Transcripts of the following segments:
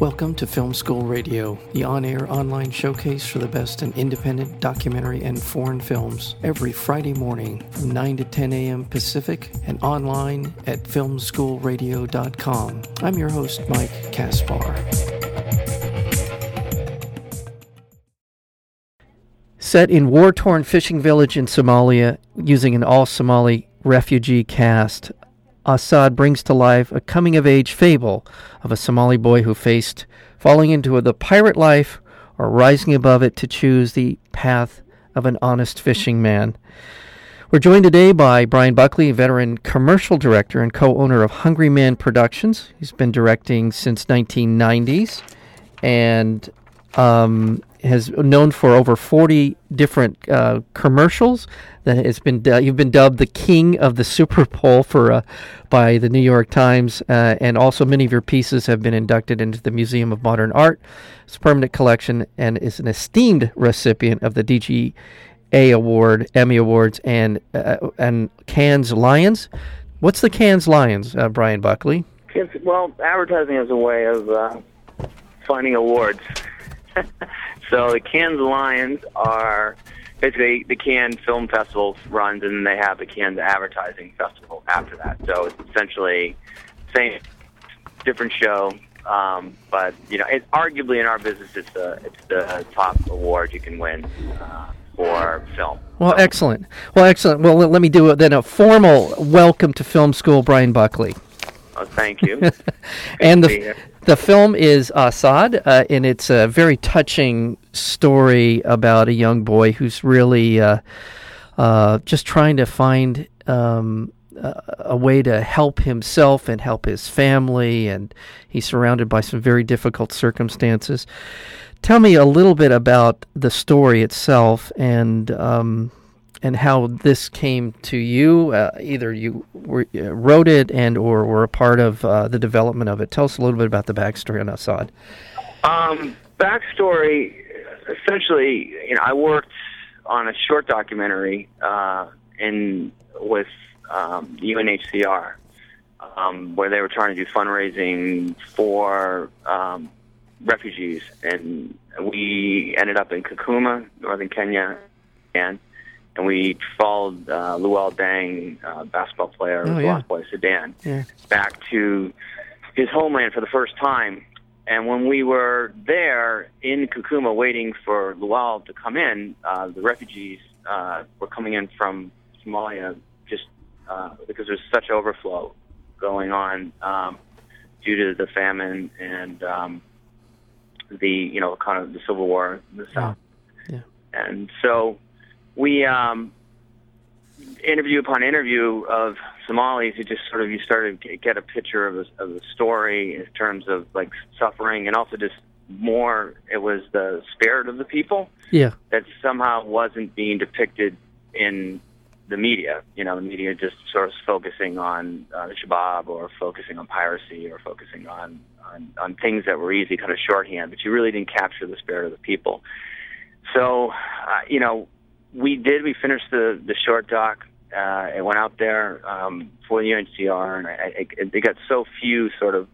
Welcome to Film School Radio, the on air online showcase for the best in independent documentary and foreign films, every Friday morning from 9 to 10 a.m. Pacific and online at filmschoolradio.com. I'm your host, Mike Kaspar. Set in war torn fishing village in Somalia using an all Somali refugee cast, Asad brings to life a coming of age fable of a Somali boy who faced falling into the pirate life or rising above it to choose the path of an honest fishing man. We're joined today by Bryan Buckley, veteran commercial director and co owner of Hungry Man Productions. He's been directing since 1990s and um, has known for over 40 different uh, commercials that has been you've been dubbed the king of the Super Bowl for uh, by the New York Times uh, and also many of your pieces have been inducted into the Museum of Modern Art. Its permanent collection and is an esteemed recipient of the DGA award Emmy awards and uh, and Cannes Lions. What's the Cannes Lions uh, Bryan Buckley? Well advertising is a way of uh, finding awards so the Cannes Lions are basically the Cannes Film Festival runs, and then they have the Cannes Advertising Festival after that. So it's essentially same, different show. Um, but you know, it's arguably in our business, it's the it's the top award you can win uh, for film. Well, so, excellent. Well, excellent. Well, let, let me do it then. A formal welcome to film school, Bryan Buckley. Oh, thank you. and the the film is Asad, uh, and it's a very touching story about a young boy who's really uh, uh, just trying to find um, a way to help himself and help his family, and he's surrounded by some very difficult circumstances. Tell me a little bit about the story itself and um, and how this came to you. Uh, either you were, uh, wrote it and or were a part of uh, the development of it. Tell us a little bit about the backstory on Asad. Um, backstory, essentially, you know, I worked on a short documentary uh, in with um, UNHCR, um, where they were trying to do fundraising for um, refugees, and we ended up in Kakuma, northern Kenya, and and we followed uh, Luol Deng, uh, basketball player, oh, yeah. lost boy Sudan, yeah. back to his homeland for the first time. And when we were there in Kakuma waiting for Luol to come in, uh, the refugees uh, were coming in from Somalia just uh, because there's such overflow going on um, due to the famine and um, the you know kind of the civil war in the south. Yeah. And so we um, interview upon interview of Somalis who just sort of you started to get a picture of the, of the story in terms of like suffering and also just more it was the spirit of the people yeah. that somehow wasn't being depicted in the media. You know the media just sort of focusing on uh, the shabab or focusing on piracy or focusing on, on on things that were easy kind of shorthand but you really didn't capture the spirit of the people. So uh, you know we did. We finished the the short doc. Uh, it went out there um, for the UNHCR, and I, I, it, got so few sort of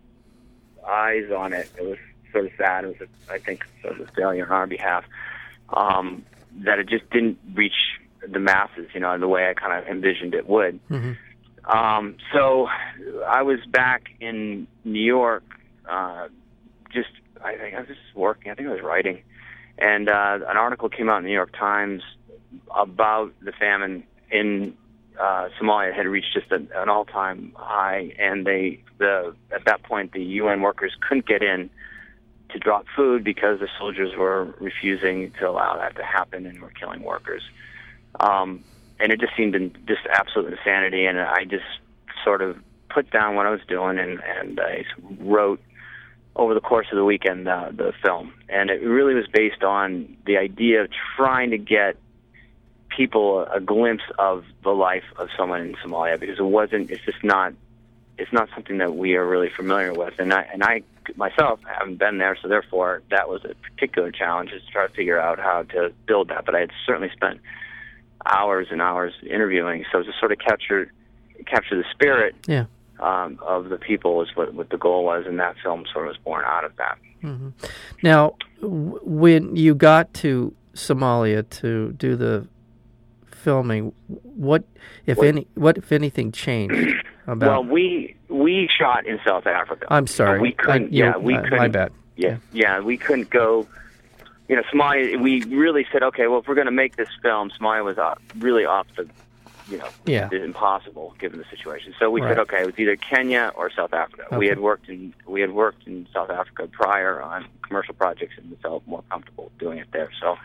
eyes on it. It was sort of sad. It was, a, I think, sort of a failure on our behalf um, that it just didn't reach the masses, you know, in the way I kind of envisioned it would. Mm-hmm. Um, so I was back in New York, uh, just I think I was just working. I think I was writing, and uh, an article came out in the New York Times about the famine in uh, Somalia had reached just an, an all-time high, and they the at that point the UN workers couldn't get in to drop food because the soldiers were refusing to allow that to happen and were killing workers. Um, and it just seemed in, just absolute insanity, and I just sort of put down what I was doing and and I wrote over the course of the weekend uh, the film, and it really was based on the idea of trying to get people a glimpse of the life of someone in Somalia because it wasn't. It's just not. It's not something that we are really familiar with, and I and I myself haven't been there, so therefore that was a particular challenge is to try to figure out how to build that. But I had certainly spent hours and hours interviewing, so to sort of capture capture the spirit yeah. um, of the people is what what the goal was, and that film sort of was born out of that. Mm-hmm. Now, w- when you got to Somalia to do the filming, what, if What- any, what if anything changed about? Well, we we shot in South Africa. I'm sorry, we couldn't. I- you- yeah, we couldn't. My bad. Yeah, yeah, we couldn't go. You know, Somalia. We really said, okay, well, if we're going to make this film, Somalia was uh, really off the, you know, Yeah. impossible given the situation. So we Right. said, okay, it was either Kenya or South Africa. We had worked in we had worked in South Africa prior on commercial projects, and we felt more comfortable doing it there. So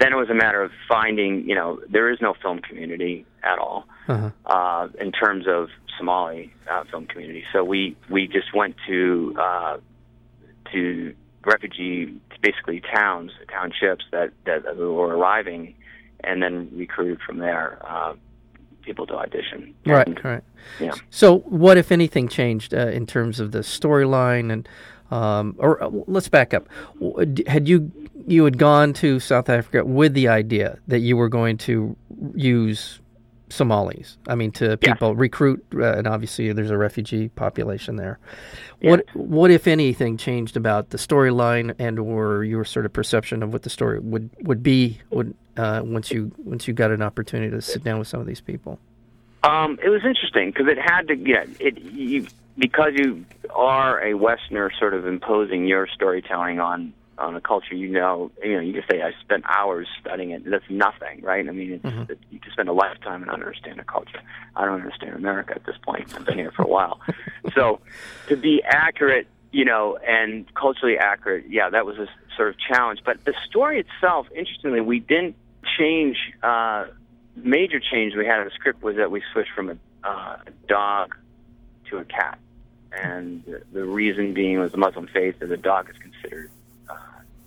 then it was a matter of finding. You know, there is no film community at all Uh-huh. uh, in terms of Somali uh, film community. So we we just went to uh, to refugee basically towns, townships that that were arriving, and then recruited from there uh, people to audition. Right, And, right. Yeah. So, what if anything changed uh, in terms of the storyline and, um, or uh, let's back up. Had you you had gone to South Africa with the idea that you were going to use Somalis? I mean, to people recruit, uh, and obviously there's a refugee population there. What what if anything changed about the storyline and or your sort of perception of what the story would would be would uh, once you once you got an opportunity to sit down with some of these people? Um, it was interesting because it had to, get it you because you are a Westerner, sort of imposing your storytelling on on a culture. You know, you know, you can say I spent hours studying it. That's nothing, right? I mean, it's, Mhm. it, you can spend a lifetime and understand a culture. I don't understand America at this point. I've been here for a while, so to be accurate, you know, and culturally accurate, yeah, that was a sort of challenge. But the story itself, interestingly, we didn't change. Uh, major change we had in the script was that we switched from a, uh, a dog to a cat, and the, reason being was the Muslim faith that the dog is considered uh,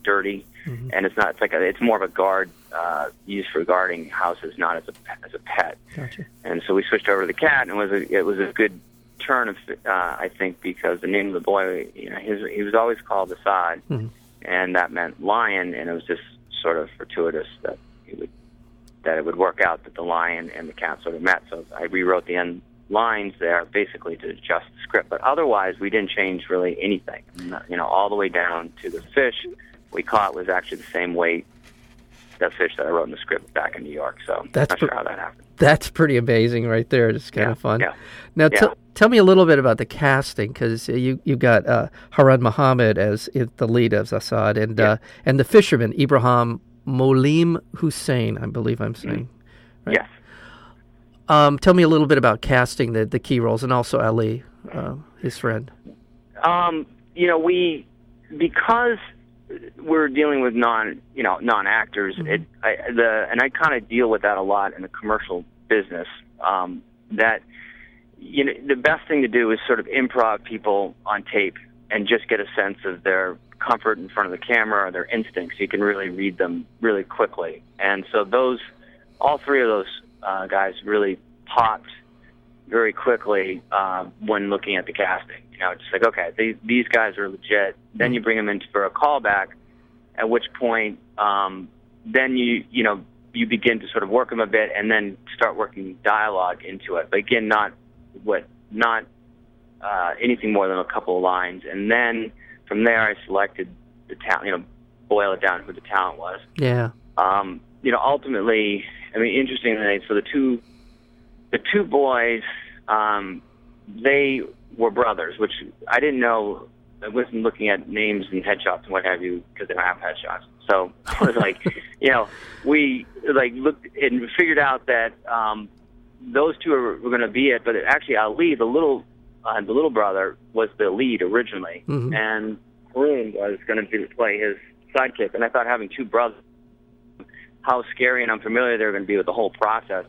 dirty, Mhm. and it's not. It's like a, it's more of a guard uh, used for guarding houses, not as a as a pet. Gotcha. And so we switched over to the cat, and it was a it was a good turn of uh, I think because the name of the boy, you know, his he was always called Asad, Mhm. and that meant lion, and it was just sort of fortuitous that he would that it would work out that the lion and the cat sort of met. So I rewrote the end lines there basically to adjust the script, but otherwise we didn't change really anything. You know, all the way down to the fish we caught was actually the same weight that fish that I wrote in the script back in New York. So That's not pre- sure how that happened. That's pretty amazing right there. It's kind Yeah, of fun. yeah, Now, yeah. tell tell me a little bit about the casting because you you got uh, Harad Mohammed as the lead of Asad and uh, and the fisherman Ibrahim Molim Hussein, I believe I'm saying. Right. Yes. Um, tell me a little bit about casting the the key roles and also Ali, uh, his friend. Um, you know, we because we're dealing with non, you know, non actors. It I, the and I kind of deal with that a lot in the commercial business. Um, that you know, the best thing to do is sort of improv people on tape and just get a sense of their comfort in front of the camera or their instincts. You can really read them really quickly. And so those, all three of those uh, guys really popped very quickly uh, when looking at the casting. You know, just like okay, these these guys are legit. Then you bring them in for a callback, at which point, um, then you you know you begin to sort of work them a bit, and then start working dialogue into it. But again, not what not uh, anything more than a couple of lines, and then from there I selected the talent. You know, boil it down to who the talent was Yeah. um, you know, ultimately, I mean, interestingly, so the two, the two boys, um, they were brothers, which I didn't know. I wasn't looking at names and headshots and what have you because they don't have headshots. So I was like, you know, we like looked and figured out that um, those two are, were going to be it. But it, actually, Ali, the little, uh, the little brother, was the lead originally, Mhm. and Haroon was going to play his sidekick. And I thought having two brothers how scary and unfamiliar they're going to be with the whole process,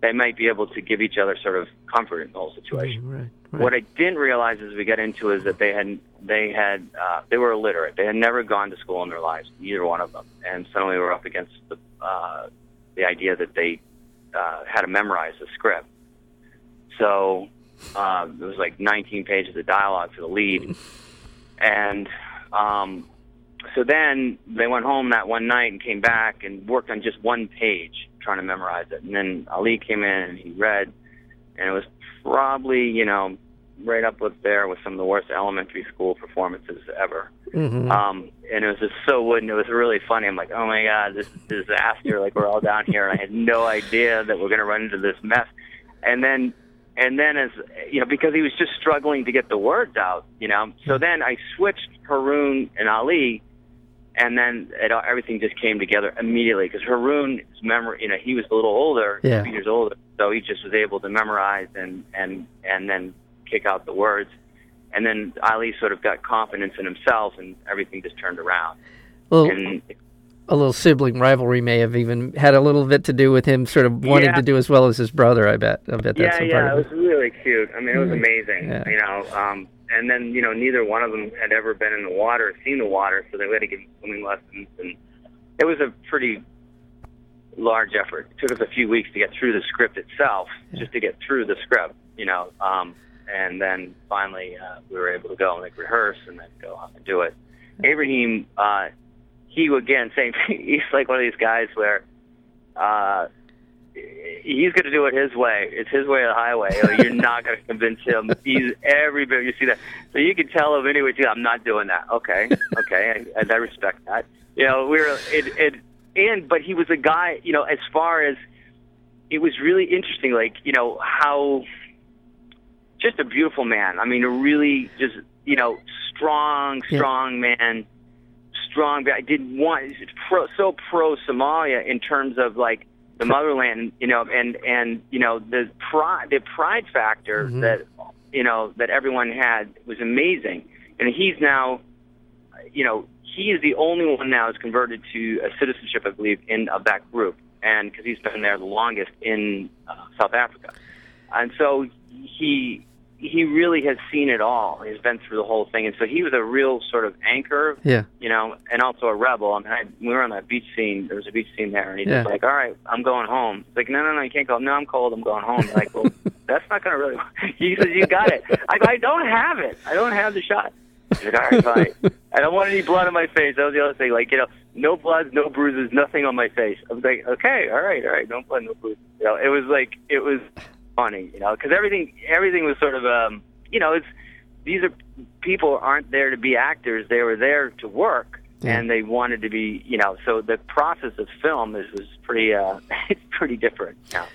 they might be able to give each other sort of comfort in the whole situation. Right. right. What I didn't realize as we got into is that they had they had uh, they were illiterate. They had never gone to school in their lives, either one of them, and suddenly we were up against the uh, the idea that they uh, had to memorize the script. So uh, it was like 19 pages of dialogue for the lead, and um, so then they went home that one night and came back and worked on just one page trying to memorize it. And then Ali came in and he read, and it was probably you know right up with there with some of the worst elementary school performances ever. Mhm. Um, and it was just so wooden. It was really funny. I'm like, oh my god, this is a disaster. like we're all down here, and I had no idea that we're going to run into this mess. And then, and then as you know, because he was just struggling to get the words out, you know. So then I switched Haroon and Ali, and then it, all- everything just came together immediately. Because Haroon's memory, you know, he was a little older, Yeah. years older, so he just was able to memorize and and and then kick out the words. And then Ali sort of got confidence in himself, and everything just turned around. Well, And a little sibling rivalry may have even had a little bit to do with him sort of wanting Yeah. to do as well as his brother. I bet. I bet that's yeah, a yeah, it of was really cute. I mean, it was amazing. Yeah. You know, um, and then you know, neither one of them had ever been in the water, seen the water, so they had to give swimming lessons, and it was a pretty large effort. It took us a few weeks to get through the script itself, just to get through the script. You know, um, and then finally uh, we were able to go and like rehearse and then go off and do it. Abraham, uh, he again same thing. He's like one of these guys where. Uh, he's going to do it his way. It's his way or the highway. Or you're not going to convince him. He's every bit. You see that, so you can tell him anyway. Too, I'm not doing that. Okay, okay, I, I respect that. You know, we we're it, it, and but he was a guy. You know, as far as it was really interesting. Like you know how just a beautiful man. I mean, a really just you know strong, Yeah. strong man. Strong. I did want he's pro, so pro Somalia in terms of like the motherland, you know, and and you know the pride, the pride factor Mhm. that you know that everyone had was amazing. And he's now, you know, he is the only one now who's converted to a citizenship, I believe, in of that group, and because he's been there the longest in uh, South Africa, and so he he really has seen it all. He's been through the whole thing, and so he was a real sort of anchor Yeah. you know, and also a rebel. I mean, I, we were on that beach scene. There was a beach scene there, and he's Yeah. just like, "All right, I'm going home." It's like, "No, no, no, you can't go." No, I'm cold. I'm going home. like, well, that's not going to really. He says, "You got it." I go, "I don't have it. I don't have the shot." He's like, "All right, fine. I don't want any blood on my face." That was the other thing. Like, you know, no blood, no bruises, nothing on my face. I was like, "Okay, all right, all right, no blood, no bruises." You know, it was like it was funny, you know, because everything everything was sort of um, you know, it's these are people aren't there to be actors; they were there to work, Yeah. and they wanted to be, you know. So the process of film is was pretty uh, it's pretty different. Now.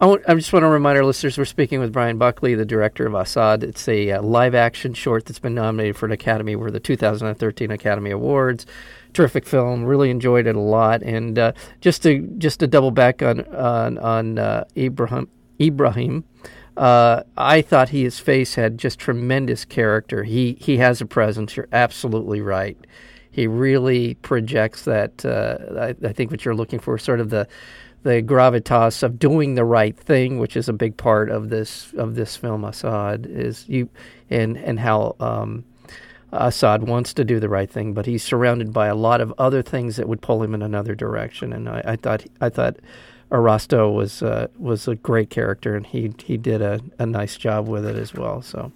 I, just want to remind our listeners we're speaking with Bryan Buckley, the director of Asad. It's a uh, live action short that's been nominated for an Academy Award, the 2013 Academy Awards. Terrific film. Really enjoyed it a lot. And uh, just to just to double back on on, on uh, Ibrahim Ibrahim, uh, I thought he, his face had just tremendous character. He he has a presence. You're absolutely right. He really projects that. Uh, I, I think what you're looking for, sort of the the gravitas of doing the right thing, which is a big part of this of this film. Asad is you, and and how um, Asad wants to do the right thing, but he's surrounded by a lot of other things that would pull him in another direction. And I, I thought I thought Arasto was uh, was a great character, and he he did a, a nice job with it as well. So.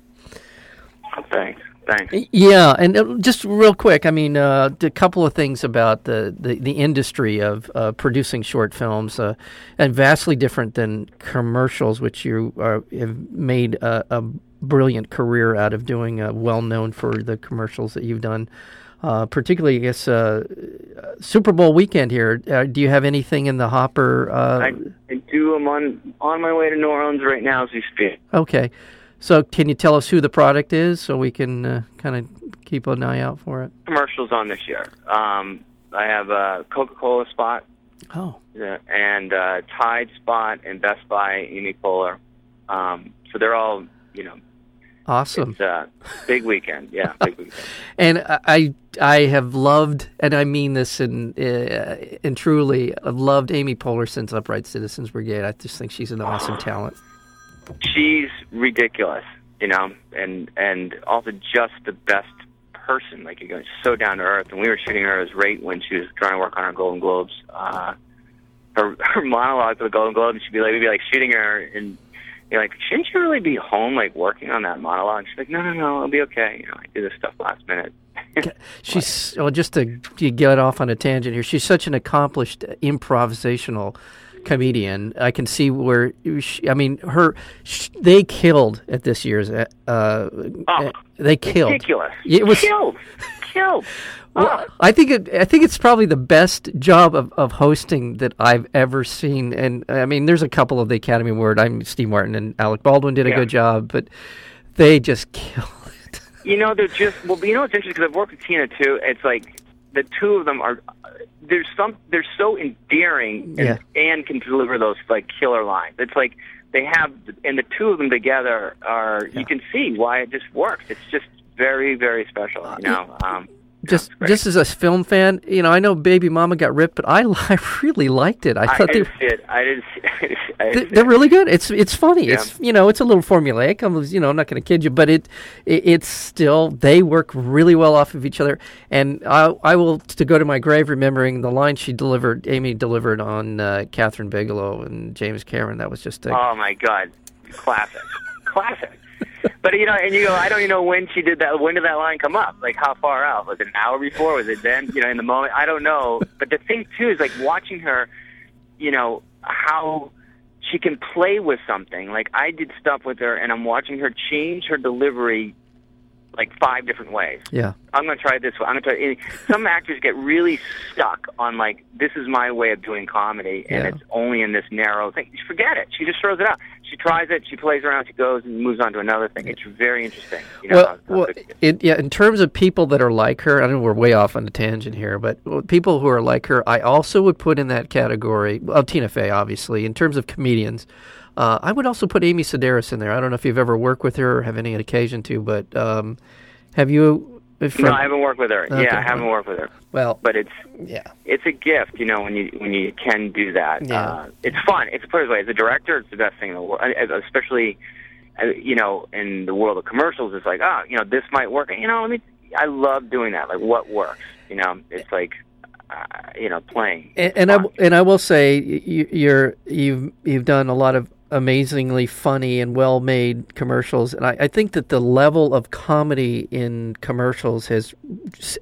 Thanks, thanks. Yeah, and uh, just real quick, I mean, uh, a couple of things about the, the, the industry of uh, producing short films, uh, and vastly different than commercials, which you are, have made a, a brilliant career out of doing, uh, well known for the commercials that you've done. Uh, particularly, I guess, uh, Super Bowl weekend here. Uh, do you have anything in the hopper? Uh, I, I do. I'm on on my way to New Orleans right now as we speak. okay. So, can you tell us who the product is so we can uh, kind of keep an eye out for it? Commercials on this year. Um, I have a Coca-Cola spot Oh. and uh, Tide spot and Best Buy Amy Poehler. Um, so they're all, you know, Awesome. a big weekend. Yeah, big weekend. And I I have loved, and I mean this and uh, and truly, I've loved Amy Poehler since Upright Citizens Brigade. I just think she's an awesome talent. she's ridiculous, you know, and and also just the best person. Like you go, so down to earth. And we were shooting her as rate when she was trying to work on her Golden Globes. Uh, her her monologue for the Golden Globes, And she'd be like, we'd be like shooting her, and you're like, shouldn't you really be home, like working on that monologue? She's like, no, no, no, I'll be okay. You know, I do this stuff last minute. She's well, just to, get off on a tangent here. She's such an accomplished improvisational comedian. I can see where she, I mean her. Sh- they killed at this year's. Uh, Oh, they killed. ridiculous. It was killed. killed. Well, Oh. I think it. I think it's probably the best job of, of hosting that I've ever seen. And I mean, there's a couple of the Academy Award. I'm Steve Martin and Alec Baldwin did a Yeah. good job, but they just killed it. You know, they're just well. You know what's interesting because I've worked with Tina too. It's like the two of them are. There's some. They're so endearing and, and can deliver those like killer lines. It's like they have, and the two of them together are. You can see why it just works. It's just very, very special. You know. Um, Just, just as a film fan, you know, I know Baby Mama got ripped, but I, I really liked it. I thought I they, didn't see it. I didn't see. I didn't they it. really good. It's it's funny. Yeah. It's you know, it's a little formulaic. I'm you know, I'm not going to kid you, but it, it it's still they work really well off of each other. And I I will to go to my grave remembering the line she delivered, Amy delivered on uh, Kathryn Bigelow and James Cameron. That was just a, Oh my God, classic, classic. But you know, and you go, I don't even know when she did that. When did that line come up? Like how far out? Was it an hour before? Was it then? You know, in the moment? I don't know. But the thing too is like watching her. You know how she can play with something. Like I did stuff with her, and I'm watching her change her delivery like five different ways. yeah. I'm going to try it this way. I'm going to try. Some actors get really stuck on like this is my way of doing comedy, and Yeah. it's only in this narrow thing. Forget it. She just throws it out. She tries it. She plays around. She goes and moves on to another thing. It's very interesting. You know, Well, how- how well good it is. it, yeah. In terms of people that are like her, I know we're way off on a tangent here, but people who are like her, I also would put in that category. Well, Tina Fey, obviously. In terms of comedians, uh, I would also put Amy Sedaris in there. I don't know if you've ever worked with her or have any occasion to, but um, have you? From, no, I haven't worked with her. Okay. Yeah, I haven't worked with her. well, But it's yeah, it's a gift, you know, when you when you can do that. Yeah. Uh, it's fun. It's put it way. As a director, it's the best thing in the world. Especially, uh, you know, in the world of commercials, it's like, oh, you know, this might work. You know, I mean, I love doing that. Like, what works? You know, it's like, uh, you know, playing. and, and I and I will say you, you're you've you've done a lot of amazingly funny and well made commercials, and I, I think that the level of comedy in commercials has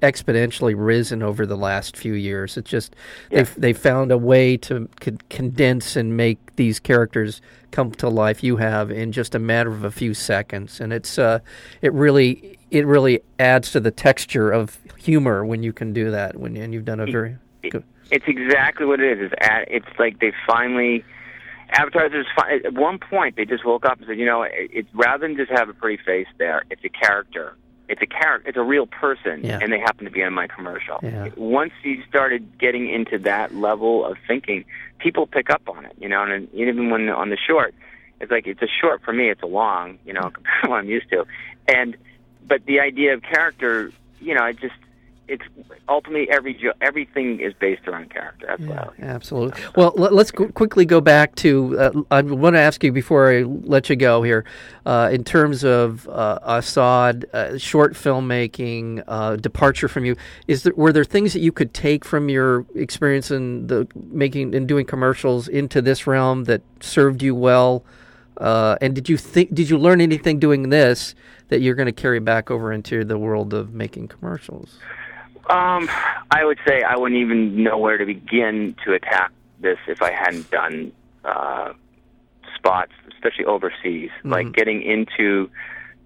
exponentially risen over the last few years. It's just Yeah. they've they found a way to con- condense and make these characters come to life. You have in just a matter of a few seconds, and it's uh, it really it really adds to the texture of humor when you can do that. When and you've done a very good. It's exactly what it is. It's, at, it's like they finally advertisers. At one point, they just woke up and said, you know, it, it's rather than just have a pretty face there, it's a character. It's a character. It's a real person, Yeah. and they happen to be in my commercial. Yeah. Once you started getting into that level of thinking, people pick up on it. You know, and even when on the short, it's like it's a short for me. It's a long. You know, compared to what I'm used to, and but the idea of character, you know, it just it's ultimately every everything is based around character. That's I like. Absolutely. Well, let, let's go, quickly go back to. Uh, I want to ask you before I let you go here, uh, in terms of uh, Asad, uh, short filmmaking, uh, departure from you. Is there were there things that you could take from your experience in the making and doing commercials into this realm that served you well? Uh, and did you think did you learn anything doing this that you're going to carry back over into the world of making commercials? Um, I would say I wouldn't even know where to begin to attack this if I hadn't done uh, spots, especially overseas. Like getting into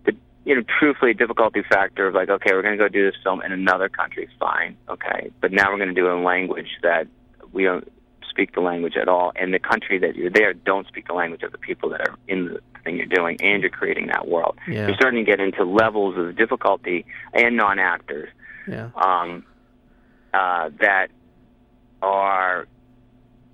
the, you know, truthfully difficulty factor of like, okay, we're going to go do this film in another country, fine, okay, but now we're going to do it in a language that we don't speak the language at all, and the country that you're there don't speak the language of the people that are in the thing you're doing, and you're creating that world. Yeah. You're starting to get into levels of difficulty and non-actors Yeah. um, uh, that are,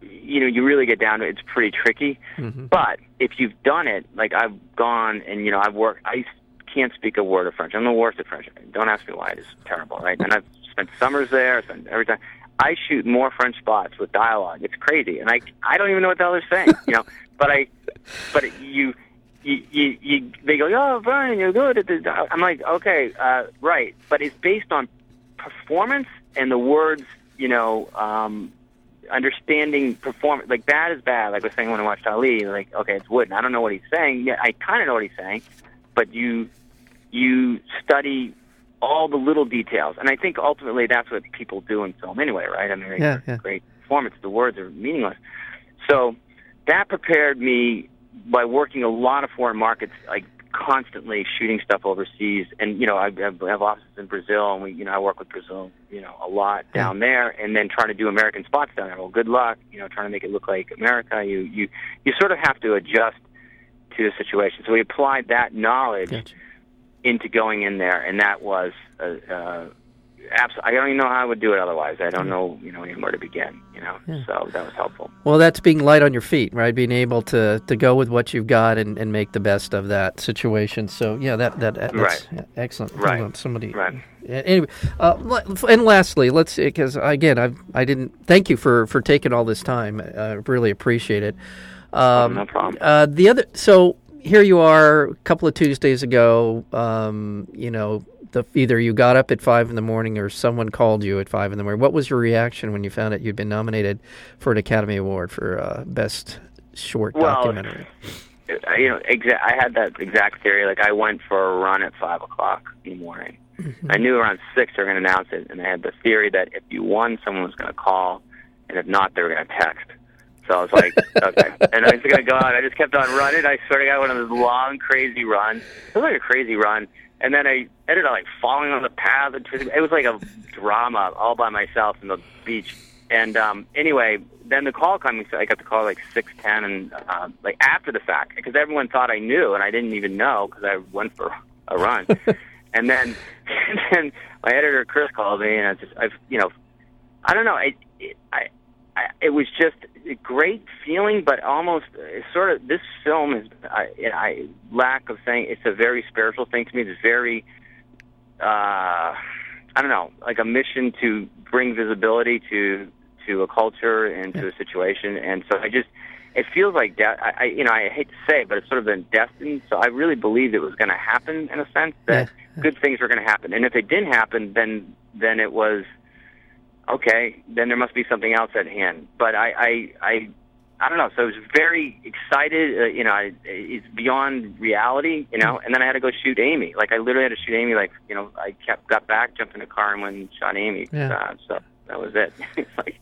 you know, you really get down to it, it's pretty tricky. hmm But if you've done it, like I've gone and, you know, I've worked, I can't speak a word of French. I'm the worst at French. Don't ask me why. It's terrible, right? And I've spent summers there, spent every time. I shoot more French spots with dialogue. It's crazy, and I I don't even know what the hell they're saying, you know. But I, but you, you, you, you they go, oh Bryan, you're good at this. I'm like, okay, uh, right, but it's based on performance and the words, you know, um, understanding performance. Like bad is bad. Like I was saying when I watched Ali, like okay, it's Wooden. I don't know what he's saying. Yeah, I kind of know what he's saying, but you you study all the little details, and I think ultimately that's what people do in film anyway, right? I mean, Yeah, yeah. great performance. The words are meaningless. So that prepared me by working a lot of foreign markets, like constantly shooting stuff overseas. And you know, I, I have offices in Brazil, and we, you know, I work with Brazil, you know, a lot down there. And then trying to do American spots down there. Well, good luck, you know, trying to make it look like America. You you you sort of have to adjust to the situation. So we applied that knowledge Gotcha. into going in there, and that was. Uh, uh, Absolutely, I don't even know how I would do it otherwise. I don't know, you know, anywhere to begin. You know, Yeah. so that was helpful. Well, that's being light on your feet, right? Being able to, to go with what you've got and, and make the best of that situation. So, yeah, that, that that's Right. excellent. Right. on, somebody. Right. Anyway, uh, and lastly, let's because again, I I didn't thank you for for taking all this time. I really appreciate it. Um, no problem. Uh, the other, so here you are, a couple of Tuesdays ago. Um, you know, the either you got up at five in the morning or someone called you at five in the morning. What was your reaction when you found out you'd been nominated for an Academy Award for uh, Best Short Well, Documentary? You know, exa- I had that exact theory. Like I went for a run at five o'clock in the morning. Mm-hmm. I knew around six they were going to announce it, and I had the theory that if you won, someone was going to call, and if not, they were going to text. So I was like, okay. And I was going to go out. I just kept on running. I swear to God, one of those long, crazy runs. It was like a crazy run. And then I ended up like falling on the path. It was like a drama all by myself in the beach. And um, anyway, then the call coming. So I got the call like six ten, and uh, like after the fact, because everyone thought I knew, and I didn't even know because I went for a run. and then, and then my editor Chris called me, and I just, I've, you know, I don't know. It, it, I, I, it was just great feeling, but almost uh, sort of. This film is, I, I lack of saying, it's a very spiritual thing to me. It's very, uh, I don't know, like a mission to bring visibility to to a culture and to a situation. And so I just, it feels like de- I, I, you know, I hate to say, it, but it's sort of been destined. So I really believed it was going to happen in a sense that Yeah. good things were going to happen. And if it didn't happen, then then it was okay. Then there must be something else at hand. But I, I, I, I don't know. So I was very excited. Uh, you know, I, it's beyond reality. You know, and then I had to go shoot Amy. Like I literally had to shoot Amy. Like you know, I kept got back, jumped in a car, and went and shot Amy. Yeah. Uh, so that was it. it's like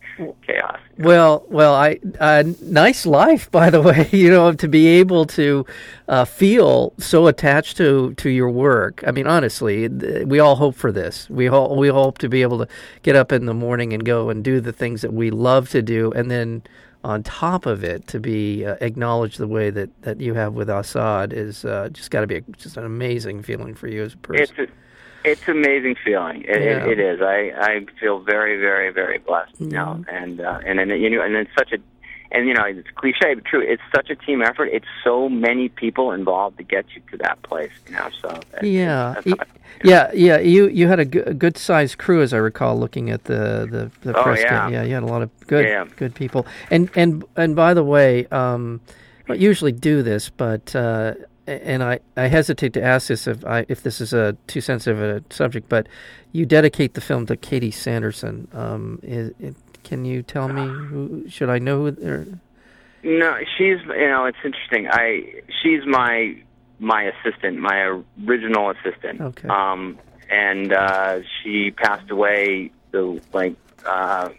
chaos. Well, well, I uh, nice life, by the way. You know, to be able to uh, feel so attached to to your work. I mean, honestly, th- we all hope for this. We all we hope to be able to get up in the morning and go and do the things that we love to do, and then on top of it, to be uh, acknowledged the way that, that you have with Asad is uh, just got to be a, just an amazing feeling for you as a person. It's it's an amazing feeling. It, Yeah. it, it is. I I feel very very very blessed. You know, and uh, and then you know, and it's such a, and you know, it's cliche but true. It's such a team effort. It's so many people involved to get you to that place. You know, so that's- Yeah, that's y- how I- yeah, yeah. You you had a, g- a good sized crew, as I recall, looking at the the, the Oh, press kit. yeah. Yeah, you had a lot of good Yeah. good people. And and and by the way, um, I usually do this, but uh, and I, I hesitate to ask this if I if this is a too sensitive a subject, but you dedicate the film to Katie Sanderson. Um, is, it, can you tell me who should I know who? Or, No, she's you know it's interesting. I she's my my assistant, my original assistant. Okay. Um, and uh, she passed away the like uh,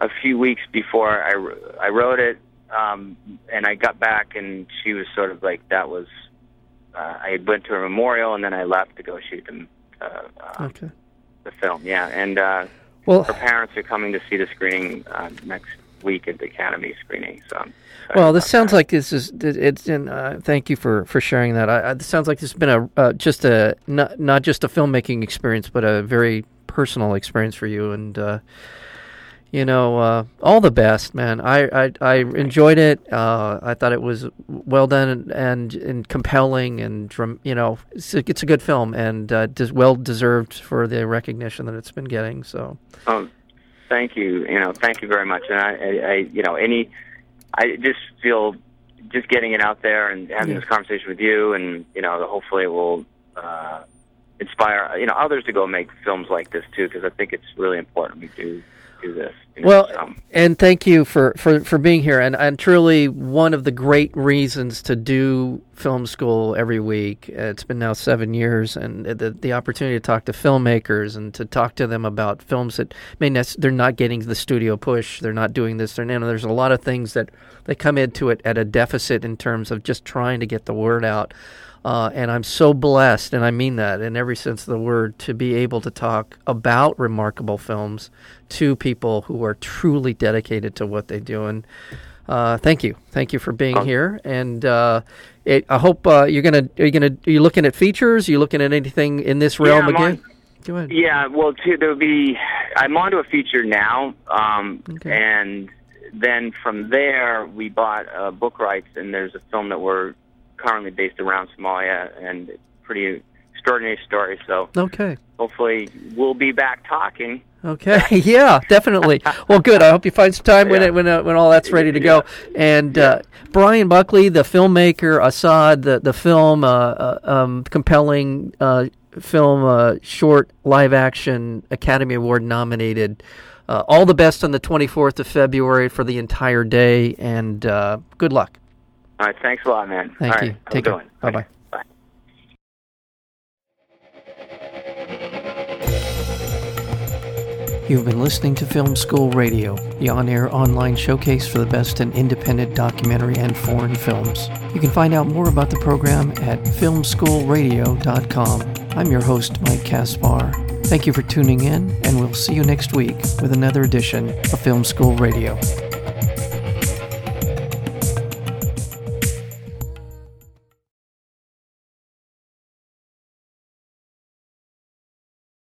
a few weeks before I I wrote it. Um, and I got back, and she was sort of like that was. Uh, I went to her memorial, and then I left to go shoot the uh, uh, okay. the film. Yeah, and uh, Well, her parents are coming to see the screening uh, next week at the Academy screening. So, Well, this sounds that. like this is it's. And uh, thank you for, for sharing that. I, I, this sounds like this has been a uh, just a not not just a filmmaking experience, but a very personal experience for you. And uh, you know, uh, all the best, man. I I, I enjoyed it. Uh, I thought it was well done and and, and compelling, and you know, it's a, it's a good film and uh, des- well deserved for the recognition that it's been getting. So. Oh, thank you. You know, thank you very much. And I, I, I you know, any, I just feel just getting it out there and having Yeah. this conversation with you, and you know, hopefully it will uh, inspire you know others to go make films like this too, because I think it's really important we do. Do this. You know, Well, so. and thank you for, for, for being here. And, and truly, one of the great reasons to do film school every week. It's been now seven years, and the the opportunity to talk to filmmakers and to talk to them about films that may nec- they're not getting the studio push. They're not doing this. They're you know, there's a lot of things that they come into it at a deficit in terms of just trying to get the word out. Uh, and I'm so blessed, and I mean that in every sense of the word, to be able to talk about remarkable films to people who are truly dedicated to what they do. And uh, thank you, thank you for being Oh. here. And uh, it, I hope uh, you're gonna are you gonna are you looking at features? Are you looking at anything in this realm on- again? Go ahead. Yeah, well, too, there will be. I'm onto a feature now, um, Okay. and then from there we bought uh, book rights, and there's a film that we're currently based around Somalia, and it's pretty extraordinary story. So Okay. hopefully we'll be back talking. Okay. yeah, definitely. Well, good. I hope you find some time when it, when uh, when all that's ready to go. And uh, Bryan Buckley, the filmmaker, Asad, the the film, uh, uh, um, compelling uh, film, uh, short live action Academy Award nominated. Uh, all the best on the 24th of February for the entire day, and uh, good luck. All right, thanks a lot, man. Thank All you. right, Take care. one. Bye-bye. Bye. You've been listening to Film School Radio, the on air online showcase for the best in independent documentary and foreign films. You can find out more about the program at filmschoolradio.com. I'm your host, Mike Kaspar. Thank you for tuning in, and we'll see you next week with another edition of Film School Radio.